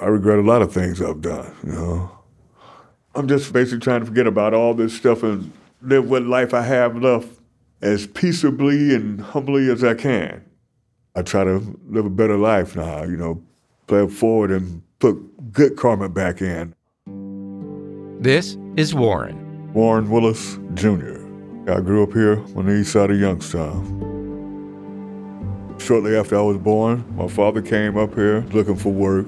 I regret a lot of things I've done, you know. I'm just basically trying to forget about all this stuff and live what life I have left as peaceably and humbly as I can. I try to live a better life now, you know, play forward and put good karma back in. This is Warren. Warren Willis Jr. I grew up here on the east side of Youngstown. Shortly after I was born, my father came up here looking for work.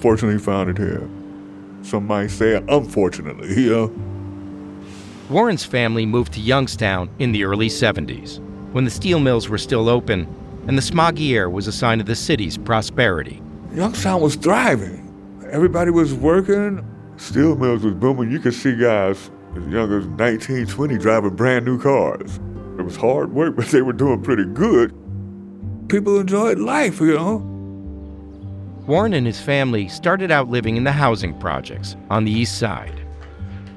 Fortunately, found it here. Some might say, unfortunately, you know. Warren's family moved to Youngstown in the early 70s, when the steel mills were still open and the smoggy air was a sign of the city's prosperity. Youngstown was thriving. Everybody was working. Steel mills was booming. You could see guys as young as 19, 20 driving brand new cars. It was hard work, but they were doing pretty good. People enjoyed life, you know. Warren and his family started out living in the housing projects on the east side.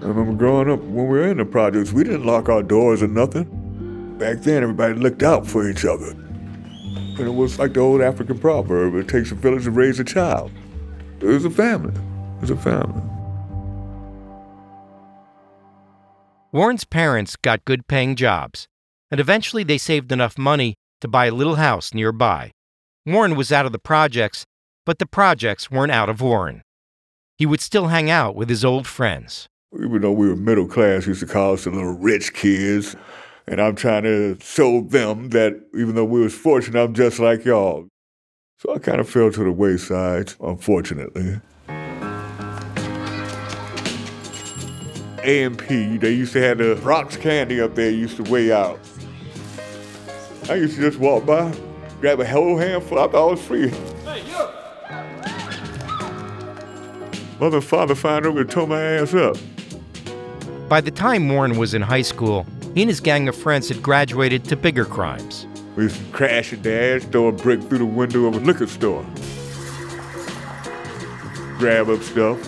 I remember growing up, when we were in the projects, we didn't lock our doors or nothing. Back then, everybody looked out for each other. And it was like the old African proverb it takes a village to raise a child. It was a family. It was a family. Warren's parents got good paying jobs, and eventually they saved enough money to buy a little house nearby. Warren was out of the projects, but the projects weren't out of Warren. He would still hang out with his old friends. Even though we were middle class, used to call us the little rich kids. And I'm trying to show them that even though we was fortunate, I'm just like y'all. So I kind of fell to the wayside, unfortunately. A&P, they used to have the Bronx candy up there used to weigh out. I used to just walk by, grab a whole handful, I thought it was free. Hey, yo! Mother and father found over and tore my ass up. By the time Warren was in high school, he and his gang of friends had graduated to bigger crimes. We used to crash and dash, throw a brick through the window of a liquor store, grab up stuff.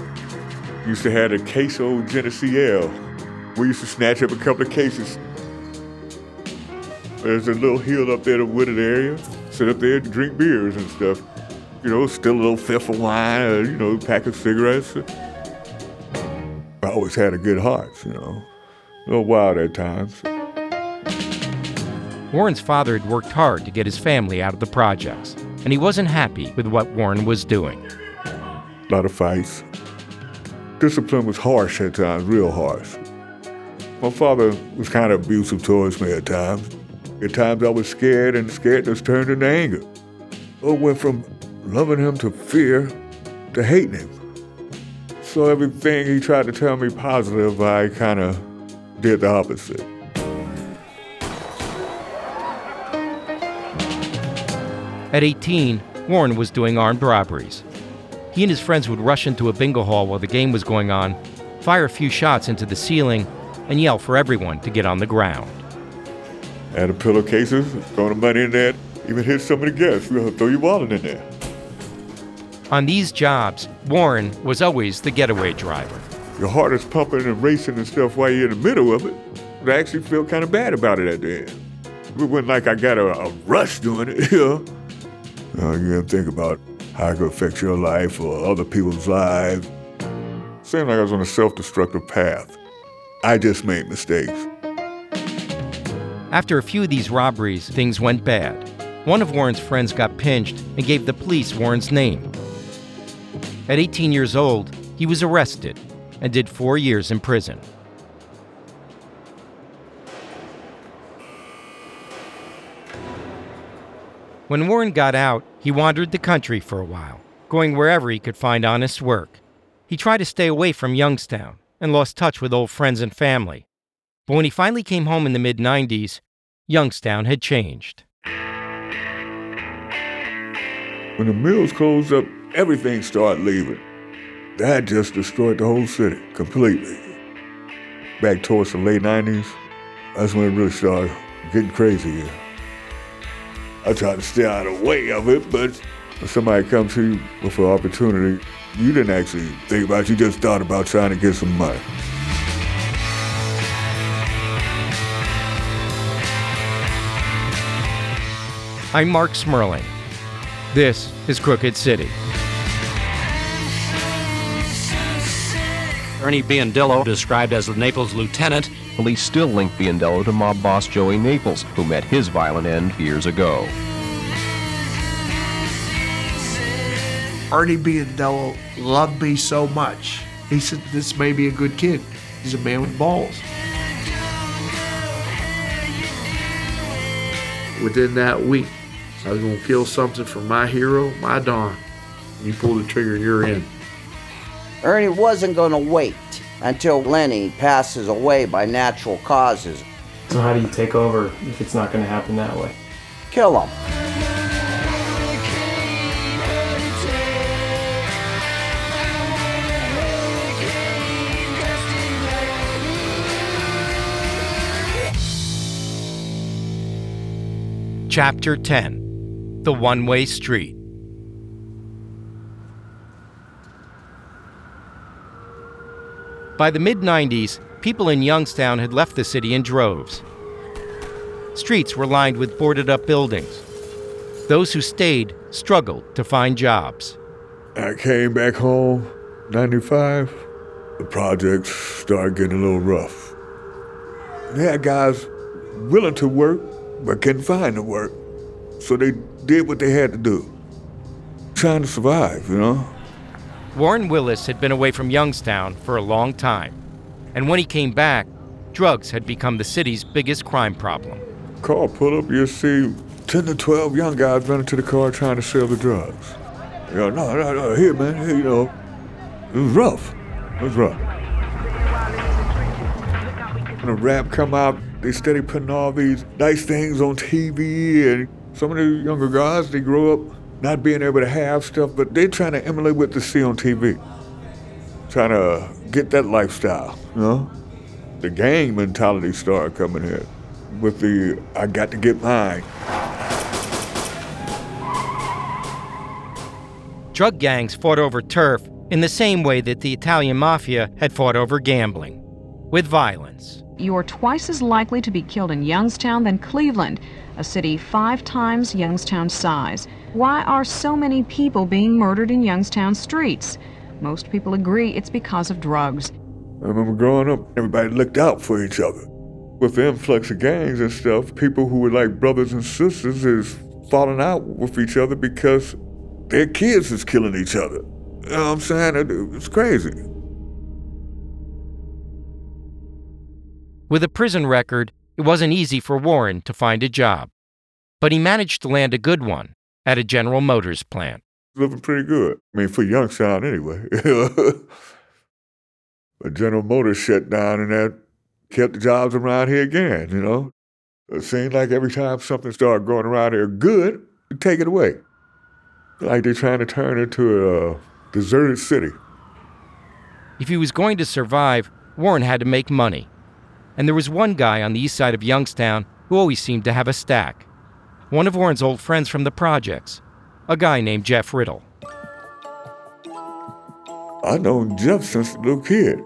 Used to have a queso Genesee Ale. We used to snatch up a couple of cases. There's a little hill up there, in the wooded area. Sit up there and drink beers and stuff. You know, still a little fifth of wine, or, you know, pack of cigarettes. I always had a good heart, you know. A little wild at times. Warren's father had worked hard to get his family out of the projects, and he wasn't happy with what Warren was doing. A lot of fights. Discipline was harsh at times, real harsh. My father was kind of abusive towards me at times. At times I was scared, and the scaredness turned into anger. I went from loving him to fear to hating him. So everything he tried to tell me positive, I kind of did the opposite. At 18, Warren was doing armed robberies. He and his friends would rush into a bingo hall while the game was going on, fire a few shots into the ceiling, and yell for everyone to get on the ground. Add the pillowcases, throw the money in there, even hit some of the guests. We'll throw your wallet in there. On these jobs, Warren was always the getaway driver. Your heart is pumping and racing and stuff while you're in the middle of it. But I actually feel kind of bad about it at the end. It wasn't like I got a, a rush doing it, you know. Uh, you gotta think about how it could affect your life or other people's lives. Seemed like I was on a self-destructive path. I just made mistakes. After a few of these robberies, things went bad. One of Warren's friends got pinched and gave the police Warren's name. At 18 years old, he was arrested and did four years in prison. When Warren got out, he wandered the country for a while, going wherever he could find honest work. He tried to stay away from Youngstown and lost touch with old friends and family. But when he finally came home in the mid 90s, Youngstown had changed. When the mills closed up, everything started leaving. That just destroyed the whole city completely. Back towards the late 90s, that's when it really started getting crazy. I tried to stay out of the way of it, but when somebody comes to you with an opportunity, you didn't actually think about it, you just thought about trying to get some money. I'm Mark Smerling. This is Crooked City. Ernie Biondillo, described as the Naples lieutenant. Police still link Biondillo to mob boss Joey Naples, who met his violent end years ago. Ernie Biondillo loved me so much. He said, This may be a good kid. He's a man with balls. Within that week, I was going to kill something for my hero, my Don. You pull the trigger, you're in. Ernie wasn't going to wait until Lenny passes away by natural causes. So, how do you take over if it's not going to happen that way? Kill him. Chapter 10 The One Way Street. By the mid 90s, people in Youngstown had left the city in droves. Streets were lined with boarded up buildings. Those who stayed struggled to find jobs. I came back home, 95. The projects started getting a little rough. They had guys willing to work, but couldn't find the work. So they did what they had to do. Trying to survive, you know? Warren Willis had been away from Youngstown for a long time, and when he came back, drugs had become the city's biggest crime problem. Car pull up, you'll see 10 to 12 young guys running to the car trying to sell the drugs. You know, no, no, no, here, man, here, you know. It was rough. It was rough. When the rap come out, they steady putting all these nice things on TV, and some of the younger guys, they grow up not being able to have stuff, but they're trying to emulate what they see on TV. Trying to get that lifestyle, you know? The gang mentality started coming in with the I got to get mine. Drug gangs fought over turf in the same way that the Italian mafia had fought over gambling, with violence. You are twice as likely to be killed in Youngstown than Cleveland, a city five times Youngstown's size. Why are so many people being murdered in Youngstown streets? Most people agree it's because of drugs. I remember growing up, everybody looked out for each other. With the influx of gangs and stuff, people who were like brothers and sisters is falling out with each other because their kids is killing each other. You know what I'm saying? It's crazy. With a prison record, it wasn't easy for Warren to find a job. But he managed to land a good one at a General Motors plant. Living pretty good. I mean, for Youngstown anyway. but General Motors shut down and that kept the jobs around here again, you know? It seemed like every time something started going around here good, take it away. Like they're trying to turn it into a uh, deserted city. If he was going to survive, Warren had to make money. And there was one guy on the east side of Youngstown who always seemed to have a stack. One of Warren's old friends from the projects, a guy named Jeff Riddle. I know Jeff since a little kid.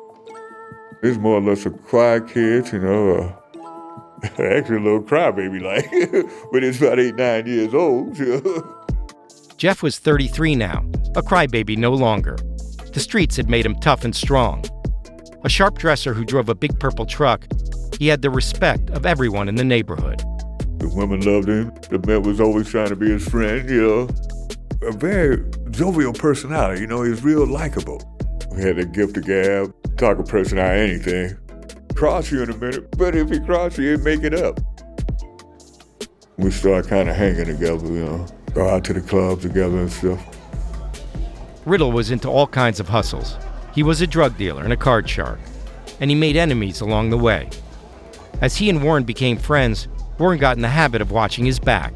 He's more or less a quiet kid, you know, uh, actually a little crybaby like, but he's about eight, nine years old. Jeff was 33 now, a crybaby no longer. The streets had made him tough and strong. A sharp dresser who drove a big purple truck, he had the respect of everyone in the neighborhood. The women loved him. The man was always trying to be his friend, you know. A very jovial personality, you know, he's real likable. He had a gift of gab, talk a person out of anything. Cross you in a minute, but if he cross you, he'd make it up. We started kind of hanging together, you know, go out to the club together and stuff. Riddle was into all kinds of hustles. He was a drug dealer and a card shark, and he made enemies along the way. As he and Warren became friends, Warren got in the habit of watching his back.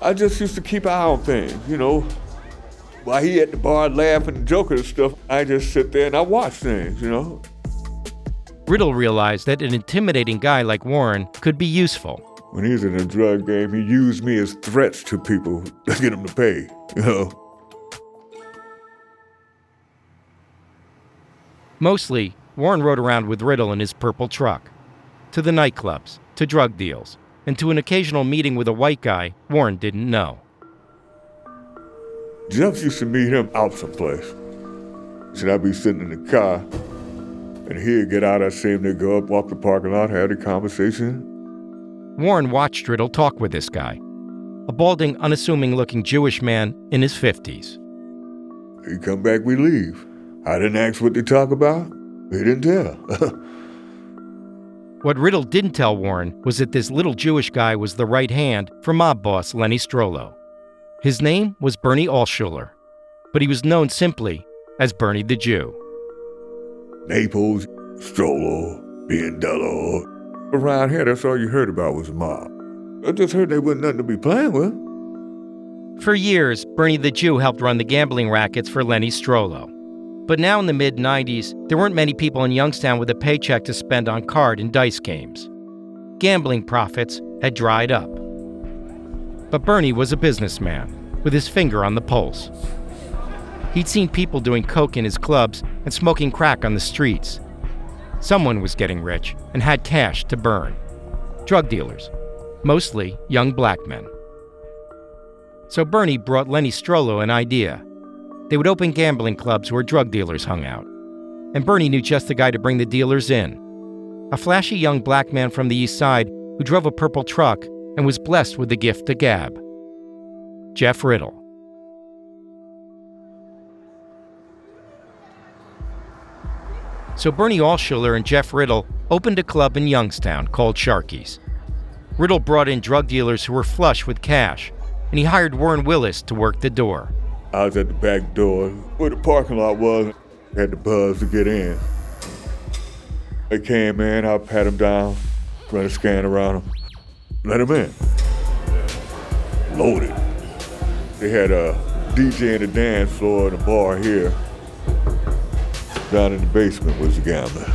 I just used to keep an eye on things, you know. While he at the bar laughing and joking and stuff, I just sit there and I watch things, you know. Riddle realized that an intimidating guy like Warren could be useful. When he was in the drug game, he used me as threats to people to get them to pay, you know. Mostly, Warren rode around with Riddle in his purple truck. To the nightclubs, to drug deals, and to an occasional meeting with a white guy Warren didn't know. Jeff used to meet him out someplace. Should I be sitting in the car? And he'd get out, I'd see him, they'd go up, walk the parking lot, have a conversation. Warren watched Riddle talk with this guy, a balding, unassuming looking Jewish man in his 50s. He come back, we leave. I didn't ask what they talk about. He didn't tell. what Riddle didn't tell Warren was that this little Jewish guy was the right hand for mob boss Lenny Strollo. His name was Bernie Altshuler, but he was known simply as Bernie the Jew. Naples, Strollo, Biondillo. Around here, that's all you heard about was a mob. I just heard they wasn't nothing to be playing with. For years, Bernie the Jew helped run the gambling rackets for Lenny Strollo. But now in the mid 90s, there weren't many people in Youngstown with a paycheck to spend on card and dice games. Gambling profits had dried up. But Bernie was a businessman with his finger on the pulse. He'd seen people doing coke in his clubs and smoking crack on the streets. Someone was getting rich and had cash to burn. Drug dealers, mostly young black men. So Bernie brought Lenny Strollo an idea. They would open gambling clubs where drug dealers hung out. And Bernie knew just the guy to bring the dealers in a flashy young black man from the east side who drove a purple truck and was blessed with the gift to gab Jeff Riddle. So Bernie Altshuler and Jeff Riddle opened a club in Youngstown called Sharky's. Riddle brought in drug dealers who were flush with cash, and he hired Warren Willis to work the door. I was at the back door where the parking lot was. Had the buzz to get in. They came in, I pat them down, run a scan around them, let them in. Loaded. They had a DJ in the dance floor and a bar here. Down in the basement was the gambler.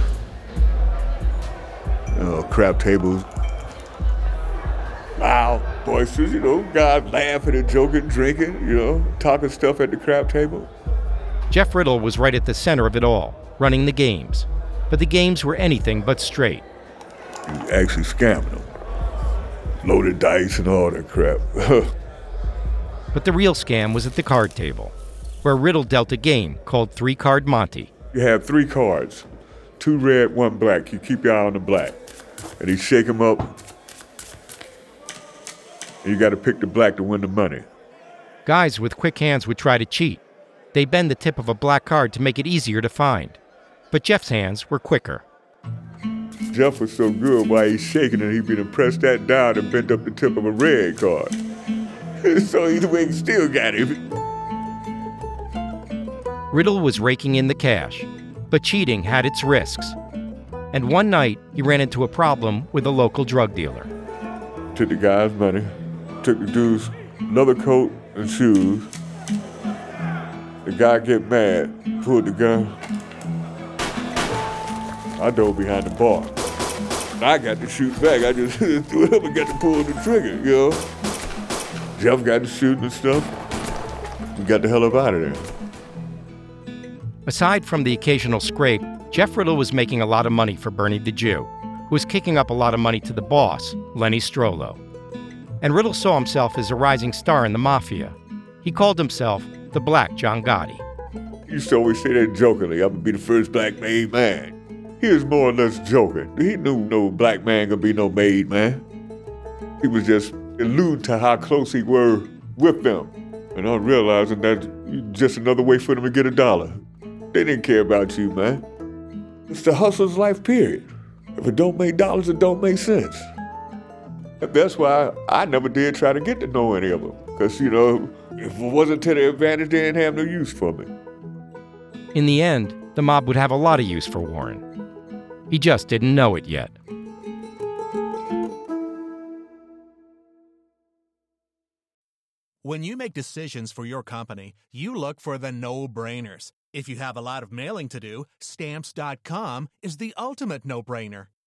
You know, crap tables. Loud, boisterous, you know, guys laughing and joking, drinking, you know, talking stuff at the crap table. Jeff Riddle was right at the center of it all, running the games. But the games were anything but straight. You actually scamming them. Loaded dice and all that crap. but the real scam was at the card table, where Riddle dealt a game called Three Card Monte. You have three cards, two red, one black. You keep your eye on the black. And you shake them up. And you got to pick the black to win the money. Guys with quick hands would try to cheat. They bend the tip of a black card to make it easier to find. But Jeff's hands were quicker. Jeff was so good while he's shaking it, he'd been pressed that down and bent up the tip of a red card. so either way, he still got him. Riddle was raking in the cash, but cheating had its risks. And one night, he ran into a problem with a local drug dealer. Took the guy's money, took the dude's leather coat and shoes. The guy get mad, pulled the gun. I dove behind the bar. I got to shoot back. I just threw it up and got to pull the trigger, you know. Jeff got to shooting and stuff. We got the hell up out of there. Aside from the occasional scrape, Jeff Riddle was making a lot of money for Bernie the Jew, who was kicking up a lot of money to the boss, Lenny Strollo. And Riddle saw himself as a rising star in the mafia. He called himself the Black John Gotti. He used to always say that jokingly, I'm gonna be the first black made man. He was more or less joking. He knew no black man gonna be no made man. He was just alluding to how close he were with them. And I'm realizing that just another way for them to get a dollar. They didn't care about you, man. It's the hustler's life, period. If it don't make dollars, it don't make sense. That's why I never did try to get to know any of them. Because, you know, if it wasn't to their advantage, they didn't have no use for me. In the end, the mob would have a lot of use for Warren. He just didn't know it yet. When you make decisions for your company, you look for the no brainers. If you have a lot of mailing to do, stamps.com is the ultimate no brainer.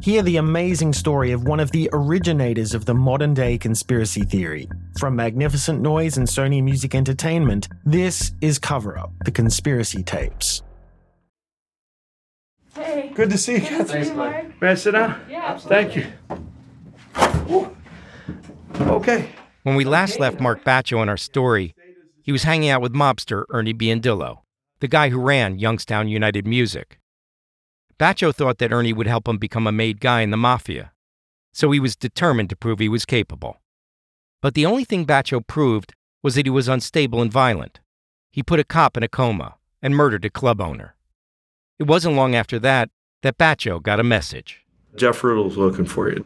Hear the amazing story of one of the originators of the modern day conspiracy theory. From Magnificent Noise and Sony Music Entertainment, this is Cover Up The Conspiracy Tapes. Hey. Good to see you, Kathy. May I sit down? Yeah. Thank you. Ooh. Okay. When we last left Mark Batcho in our story, he was hanging out with mobster Ernie Biondillo, the guy who ran Youngstown United Music. Batcho thought that Ernie would help him become a made guy in the mafia, so he was determined to prove he was capable. But the only thing Batcho proved was that he was unstable and violent. He put a cop in a coma and murdered a club owner. It wasn't long after that that Batcho got a message. Jeff Riddle's looking for you.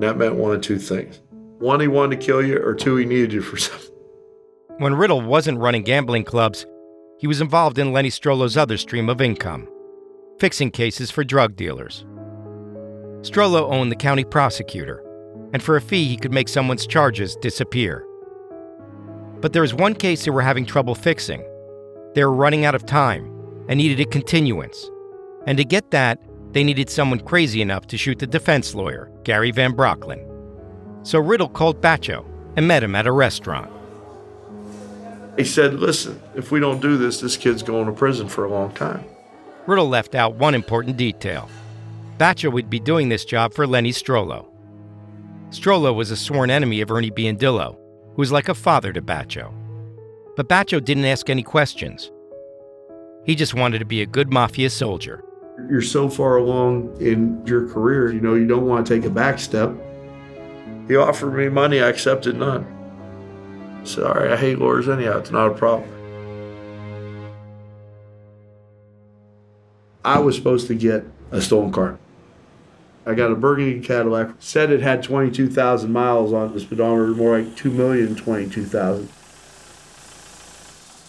That meant one of two things. One, he wanted to kill you, or two, he needed you for something. When Riddle wasn't running gambling clubs, he was involved in Lenny Strollo's other stream of income fixing cases for drug dealers. Strollo owned the county prosecutor, and for a fee, he could make someone's charges disappear. But there was one case they were having trouble fixing. They were running out of time and needed a continuance. And to get that, they needed someone crazy enough to shoot the defense lawyer, Gary Van Brocklin. So Riddle called Batcho and met him at a restaurant. He said, Listen, if we don't do this, this kid's going to prison for a long time. Riddle left out one important detail. Batcho would be doing this job for Lenny Strollo. Strollo was a sworn enemy of Ernie Biondillo, who was like a father to Batcho. But Batcho didn't ask any questions. He just wanted to be a good mafia soldier. You're so far along in your career, you know, you don't want to take a back step. He offered me money, I accepted none. Sorry, I hate lawyers anyhow. It's not a problem. I was supposed to get a stolen car. I got a burgundy Cadillac. Said it had 22,000 miles on the speedometer, more like 2,022,000.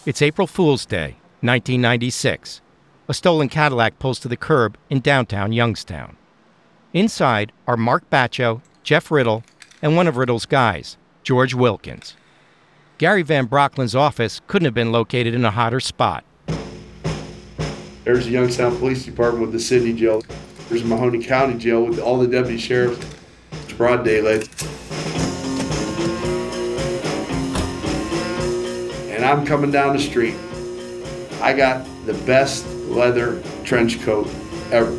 It's April Fool's Day, 1996. A stolen Cadillac pulls to the curb in downtown Youngstown. Inside are Mark Batcho, Jeff Riddle, and one of Riddle's guys, George Wilkins. Gary Van Brocklin's office couldn't have been located in a hotter spot. There's the Youngstown Police Department with the city jail. There's Mahoning County Jail with all the deputy sheriffs. It's broad daylight. And I'm coming down the street. I got the best leather trench coat ever.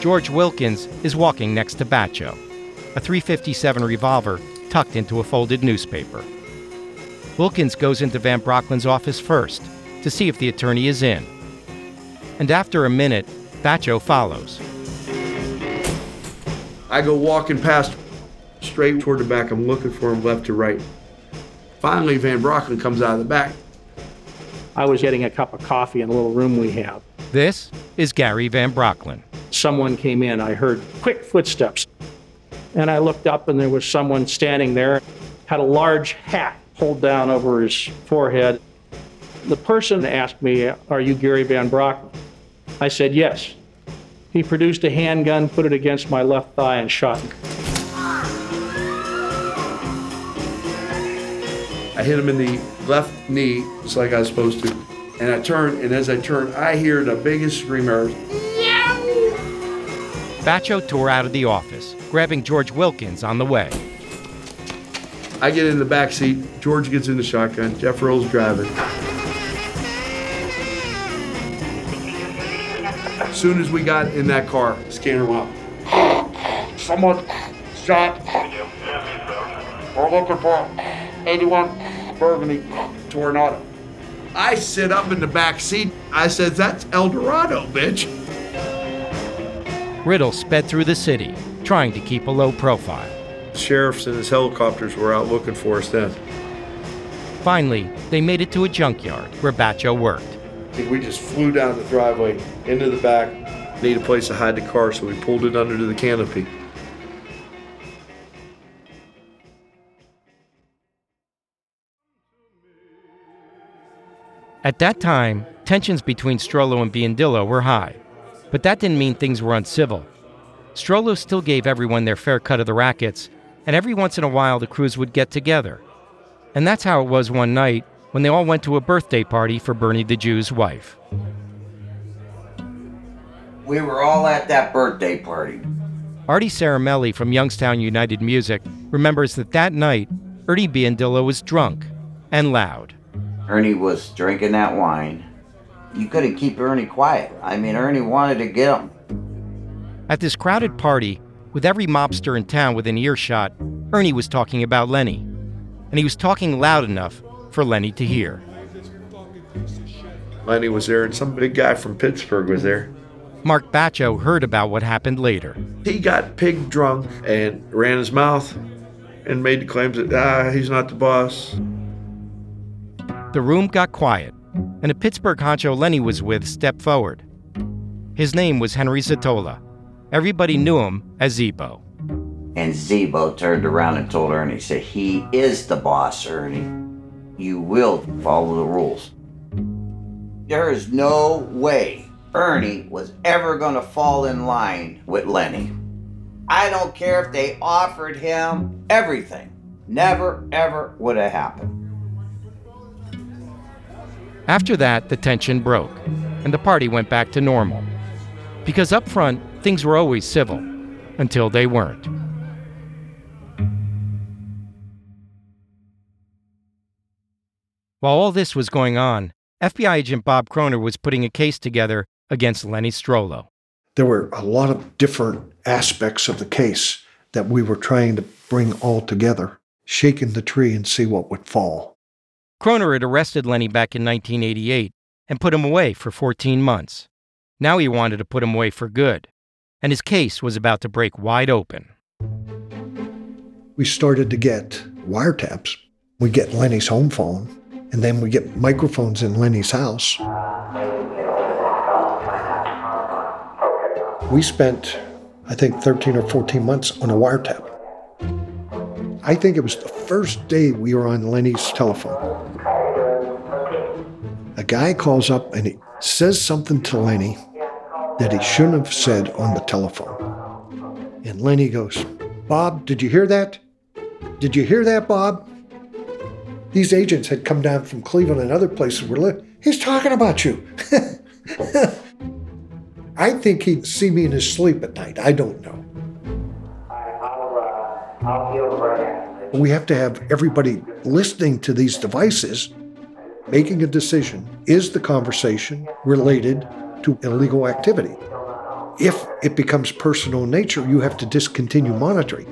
George Wilkins is walking next to Batcho, a 357 revolver tucked into a folded newspaper. Wilkins goes into Van Brocklin's office first to see if the attorney is in. And after a minute, Batcho follows. I go walking past straight toward the back. I'm looking for him left to right. Finally, Van Brocklin comes out of the back. I was getting a cup of coffee in a little room we have. This is Gary Van Brocklin. Someone came in. I heard quick footsteps. And I looked up, and there was someone standing there, had a large hat pulled down over his forehead. The person asked me, Are you Gary Van Brock? I said, Yes. He produced a handgun, put it against my left thigh, and shot me. I hit him in the left knee, just like I was supposed to. And I turned, and as I turned, I hear the biggest scream ever. Batcho tore out of the office, grabbing George Wilkins on the way. I get in the back seat. George gets in the shotgun. Jeff Riddle's driving. As soon as we got in that car, scanner went up. Someone shot. We're looking for 81 Burgundy Toronado. I sit up in the back seat. I said, That's El Dorado, bitch. Riddle sped through the city, trying to keep a low profile. Sheriffs and his helicopters were out looking for us then. Finally, they made it to a junkyard where Batcho worked. We just flew down the driveway into the back. Need a place to hide the car, so we pulled it under the canopy. At that time, tensions between Strollo and Biondillo were high, but that didn't mean things were uncivil. Strollo still gave everyone their fair cut of the rackets, and every once in a while the crews would get together. And that's how it was one night when they all went to a birthday party for Bernie the Jew's wife. We were all at that birthday party. Artie Saramelli from Youngstown United Music remembers that that night, Ernie Biondillo was drunk and loud. Ernie was drinking that wine. You couldn't keep Ernie quiet. I mean, Ernie wanted to get him. At this crowded party, with every mobster in town within earshot, Ernie was talking about Lenny. And he was talking loud enough for Lenny to hear. Lenny was there, and some big guy from Pittsburgh was there. Mark Batcho heard about what happened later. He got pig drunk and ran his mouth and made the claims that, ah, he's not the boss. The room got quiet, and a Pittsburgh honcho Lenny was with stepped forward. His name was Henry Zottola. Everybody knew him as Zebo. And Zebo turned around and told Ernie, said, he is the boss, Ernie. You will follow the rules. There is no way Ernie was ever going to fall in line with Lenny. I don't care if they offered him everything. Never, ever would have happened. After that, the tension broke, and the party went back to normal. Because up front, things were always civil, until they weren't. While all this was going on, FBI agent Bob Kroner was putting a case together against Lenny Strollo. There were a lot of different aspects of the case that we were trying to bring all together, shaking the tree and see what would fall. Kroner had arrested Lenny back in 1988 and put him away for 14 months. Now he wanted to put him away for good, and his case was about to break wide open. We started to get wiretaps. We get Lenny's home phone, and then we get microphones in Lenny's house. We spent, I think, 13 or 14 months on a wiretap. I think it was the first day we were on Lenny's telephone. Guy calls up and he says something to Lenny that he shouldn't have said on the telephone. And Lenny goes, Bob, did you hear that? Did you hear that, Bob? These agents had come down from Cleveland and other places were li- he's talking about you. I think he'd see me in his sleep at night. I don't know. We have to have everybody listening to these devices making a decision. Is the conversation related to illegal activity? If it becomes personal in nature, you have to discontinue monitoring.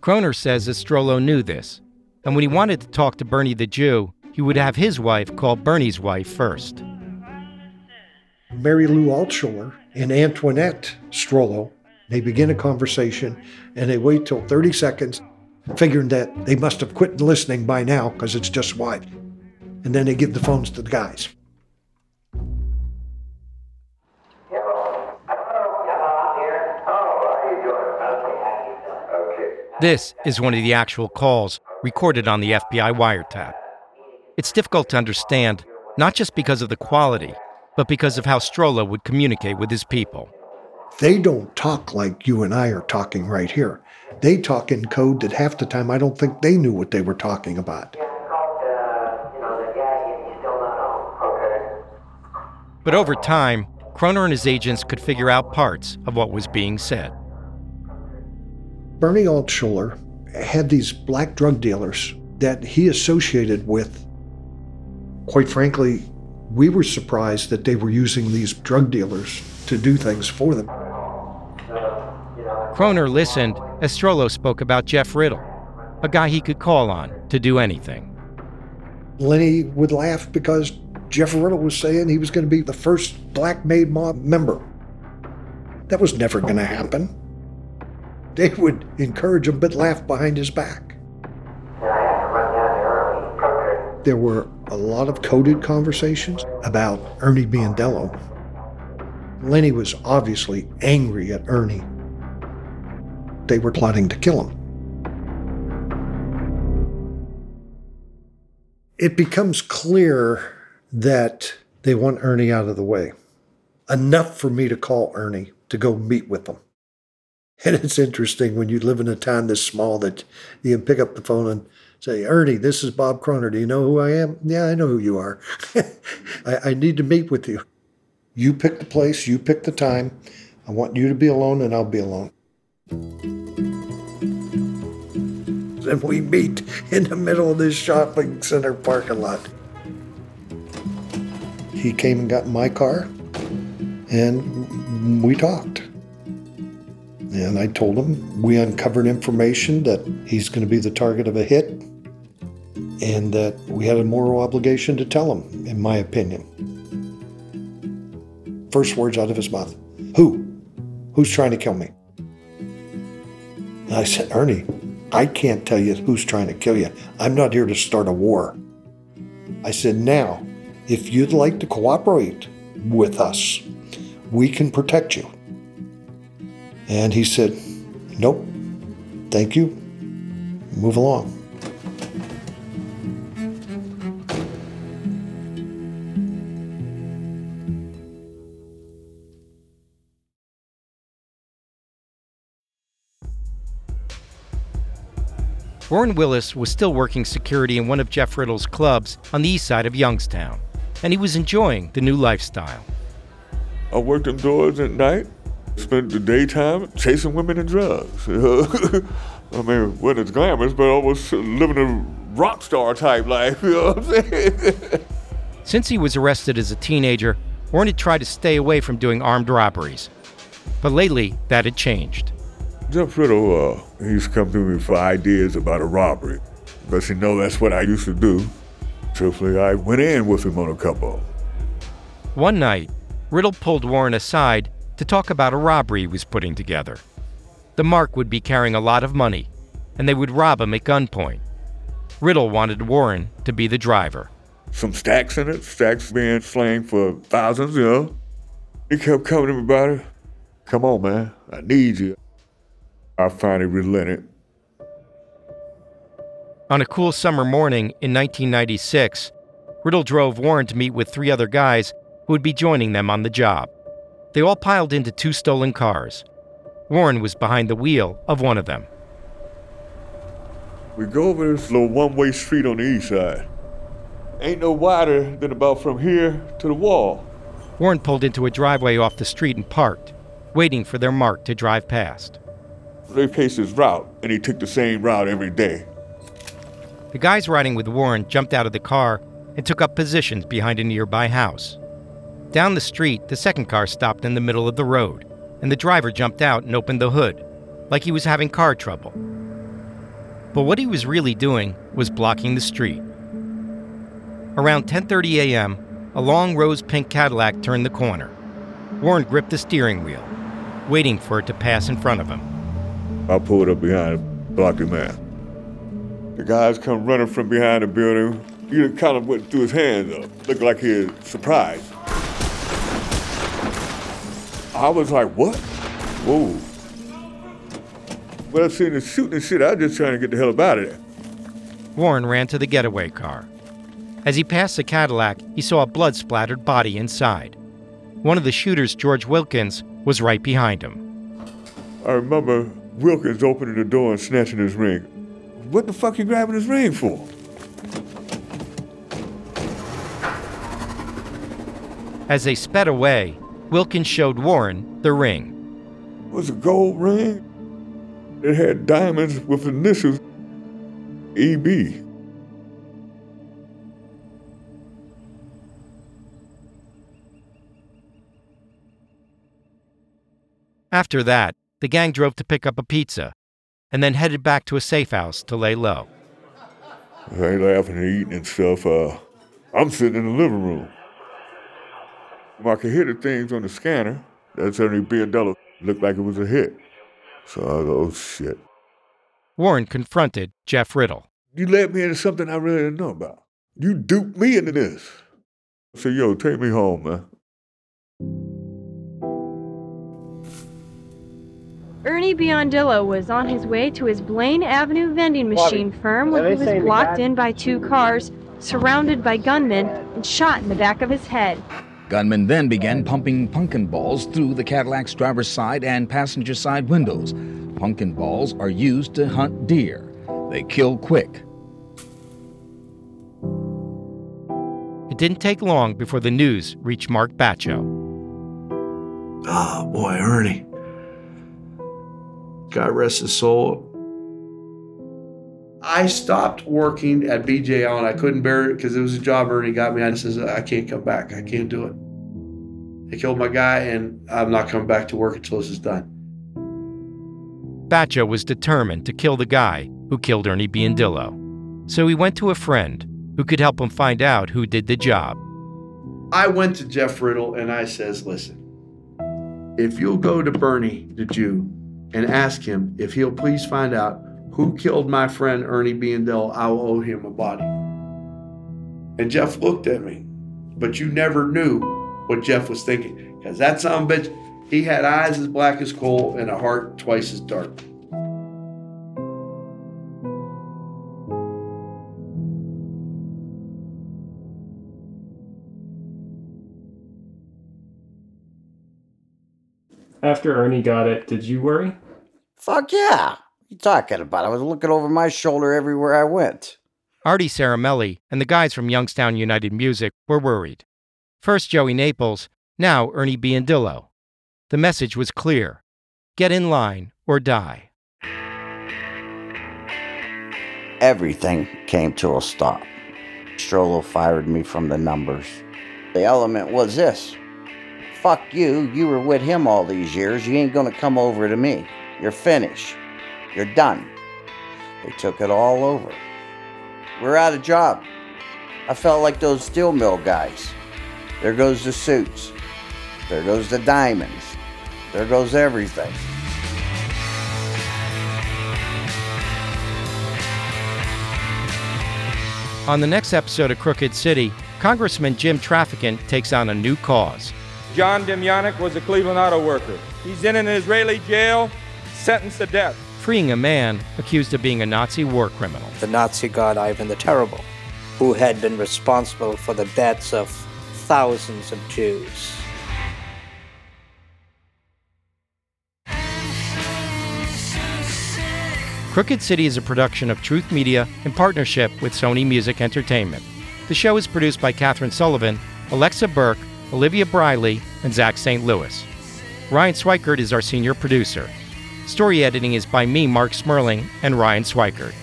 Kroner says that Strollo knew this, and when he wanted to talk to Bernie the Jew, he would have his wife call Bernie's wife first. Mary Lou Altshuler and Antoinette Strollo, they begin a conversation and they wait till 30 seconds, figuring that they must have quit listening by now because it's just wife. And then they give the phones to the guys. This is one of the actual calls recorded on the FBI wiretap. It's difficult to understand, not just because of the quality, but because of how Strollo would communicate with his people. They don't talk like you and I are talking right here. They talk in code that half the time I don't think they knew what they were talking about. But over time, Kroner and his agents could figure out parts of what was being said. Bernie Altshuler had these black drug dealers that he associated with. Quite frankly, we were surprised that they were using these drug dealers to do things for them. Kroner listened as Strollo spoke about Jeff Riddle, a guy he could call on to do anything. Lenny would laugh because Jeff Riddle was saying he was going to be the first black made mob member. That was never going to happen. They would encourage him but laugh behind his back. There were a lot of coded conversations about Ernie Biondillo. Lenny was obviously angry at Ernie. They were plotting to kill him. It becomes clear that they want Ernie out of the way. Enough for me to call Ernie to go meet with them. And it's interesting when you live in a town this small that you can pick up the phone and say, Ernie, this is Bob Kroner. Do you know who I am? Yeah, I know who you are. I, I need to meet with you. You pick the place, you pick the time. I want you to be alone, and I'll be alone. And we meet in the middle of this shopping center parking lot. He came and got in my car, and we talked. And I told him we uncovered information that he's going to be the target of a hit and that we had a moral obligation to tell him, in my opinion. First words out of his mouth Who? Who's trying to kill me? And I said, Ernie, I can't tell you who's trying to kill you. I'm not here to start a war. I said, now, if you'd like to cooperate with us, we can protect you. And he said, Nope, thank you. Move along. Warren Willis was still working security in one of Jeff Riddle's clubs on the east side of Youngstown, and he was enjoying the new lifestyle. I worked indoors at night, spent the daytime chasing women and drugs. I mean, when it's glamorous, but I was living a rock star type life, you know what I'm saying? Since he was arrested as a teenager, Warren had tried to stay away from doing armed robberies. But lately, that had changed. Jeff Riddle, uh, he used to come to me for ideas about a robbery. Because he know that's what I used to do. Truthfully, I went in with him on a couple. One night, Riddle pulled Warren aside to talk about a robbery he was putting together. The Mark would be carrying a lot of money, and they would rob him at gunpoint. Riddle wanted Warren to be the driver. Some stacks in it, stacks being slang for thousands, you know. He kept coming to me about it. Come on, man, I need you. I finally relented. On a cool summer morning in 1996, Riddle drove Warren to meet with three other guys who would be joining them on the job. They all piled into two stolen cars. Warren was behind the wheel of one of them. We go over this little one way street on the east side. Ain't no wider than about from here to the wall. Warren pulled into a driveway off the street and parked, waiting for their mark to drive past. They paced his route, and he took the same route every day. The guys riding with Warren jumped out of the car and took up positions behind a nearby house. Down the street, the second car stopped in the middle of the road, and the driver jumped out and opened the hood, like he was having car trouble. But what he was really doing was blocking the street. Around 10:30 a.m., a long rose pink Cadillac turned the corner. Warren gripped the steering wheel, waiting for it to pass in front of him. I pulled up behind blocked him out. The guys come running from behind the building. He kind of went through his hands up, looked like he was surprised. I was like, what? Whoa. When I seen the shooting and shit, I was just trying to get the hell up out of there. Warren ran to the getaway car. As he passed the Cadillac, he saw a blood splattered body inside. One of the shooters, George Wilkins, was right behind him. I remember Wilkins opening the door and snatching his ring. What the fuck you grabbing this ring for? As they sped away, Wilkins showed Warren the ring. It was a gold ring. It had diamonds with initials EB. After that, the gang drove to pick up a pizza and then headed back to a safe house to lay low. They laughing and eating and stuff. Uh, I'm sitting in the living room. I could hear the things on the scanner. That's only Biondillo. Looked like it was a hit. So I go, oh shit. Warren confronted Jeff Riddle. You led me into something I really didn't know about. You duped me into this. I said, yo, take me home, man. Ernie Biondillo was on his way to his Blaine Avenue vending machine firm when he was blocked in by two cars surrounded by gunmen, and shot in the back of his head. Gunmen then began pumping pumpkin balls through the Cadillac's driver's side and passenger side windows. Pumpkin balls are used to hunt deer. They kill quick. It didn't take long before the news reached Mark Batcho. Oh, ah, boy, Ernie. God rest his soul. I stopped working at BJ Allen. I couldn't bear it because it was a job Ernie got me. I says, I can't come back. I can't do it. They killed my guy, and I'm not coming back to work until this is done. Batcho was determined to kill the guy who killed Ernie Biondillo. So he went to a friend who could help him find out who did the job. I went to Jeff Riddle and I says, listen, if you'll go to Bernie, the Jew, and ask him if he'll please find out who killed my friend Ernie Biondell, I will owe him a body. And Jeff looked at me, but you never knew what Jeff was thinking, because that son bitch, he had eyes as black as coal and a heart twice as dark. After Ernie got it, did you worry? Fuck yeah. What you talking about? I was looking over my shoulder everywhere I went. Artie Saramelli and the guys from Youngstown United Music were worried. First Joey Naples, now Ernie Biondillo. The message was clear get in line or die. Everything came to a stop. Strollo fired me from the numbers. The element was this fuck you, you were with him all these years, you ain't gonna come over to me. You're finished. You're done. They took it all over. We're out of job. I felt like those steel mill guys. There goes the suits. There goes the diamonds. There goes everything. On the next episode of Crooked City, Congressman Jim Traficant takes on a new cause. John Demjanjuk was a Cleveland auto worker. He's in an Israeli jail, sentenced to death. Freeing a man accused of being a Nazi war criminal. The Nazi god Ivan the Terrible, who had been responsible for the deaths of thousands of Jews. Crooked City is a production of Truth Media in partnership with Sony Music Entertainment. The show is produced by Katherine Sullivan, Alexa Burke, Olivia Briley, and Zach St. Louis. Ryan Swikert is our senior producer. Story editing is by me, Marc Smerling, and Ryan Swikert.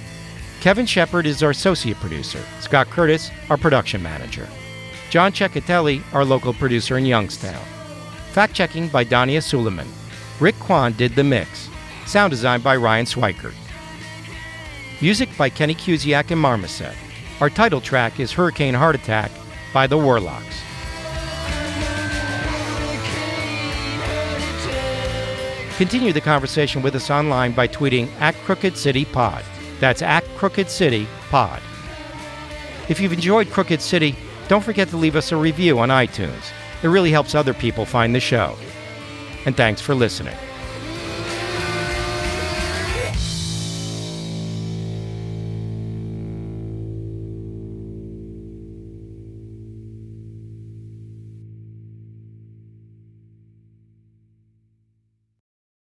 Kevin Shepard is our associate producer. Scott Curtis, our production manager. John Ceccatelli, our local producer in Youngstown. Fact checking by Dania Suleiman. Rick Kwan did the mix. Sound design by Ryan Swikert. Music by Kenny Kusiak and Marmoset. Our title track is Hurricane Heart Attack by the Warlocks. Continue the conversation with us online by tweeting at Crooked City Pod. That's at Crooked City Pod. If you've enjoyed Crooked City, don't forget to leave us a review on iTunes. It really helps other people find the show. And thanks for listening.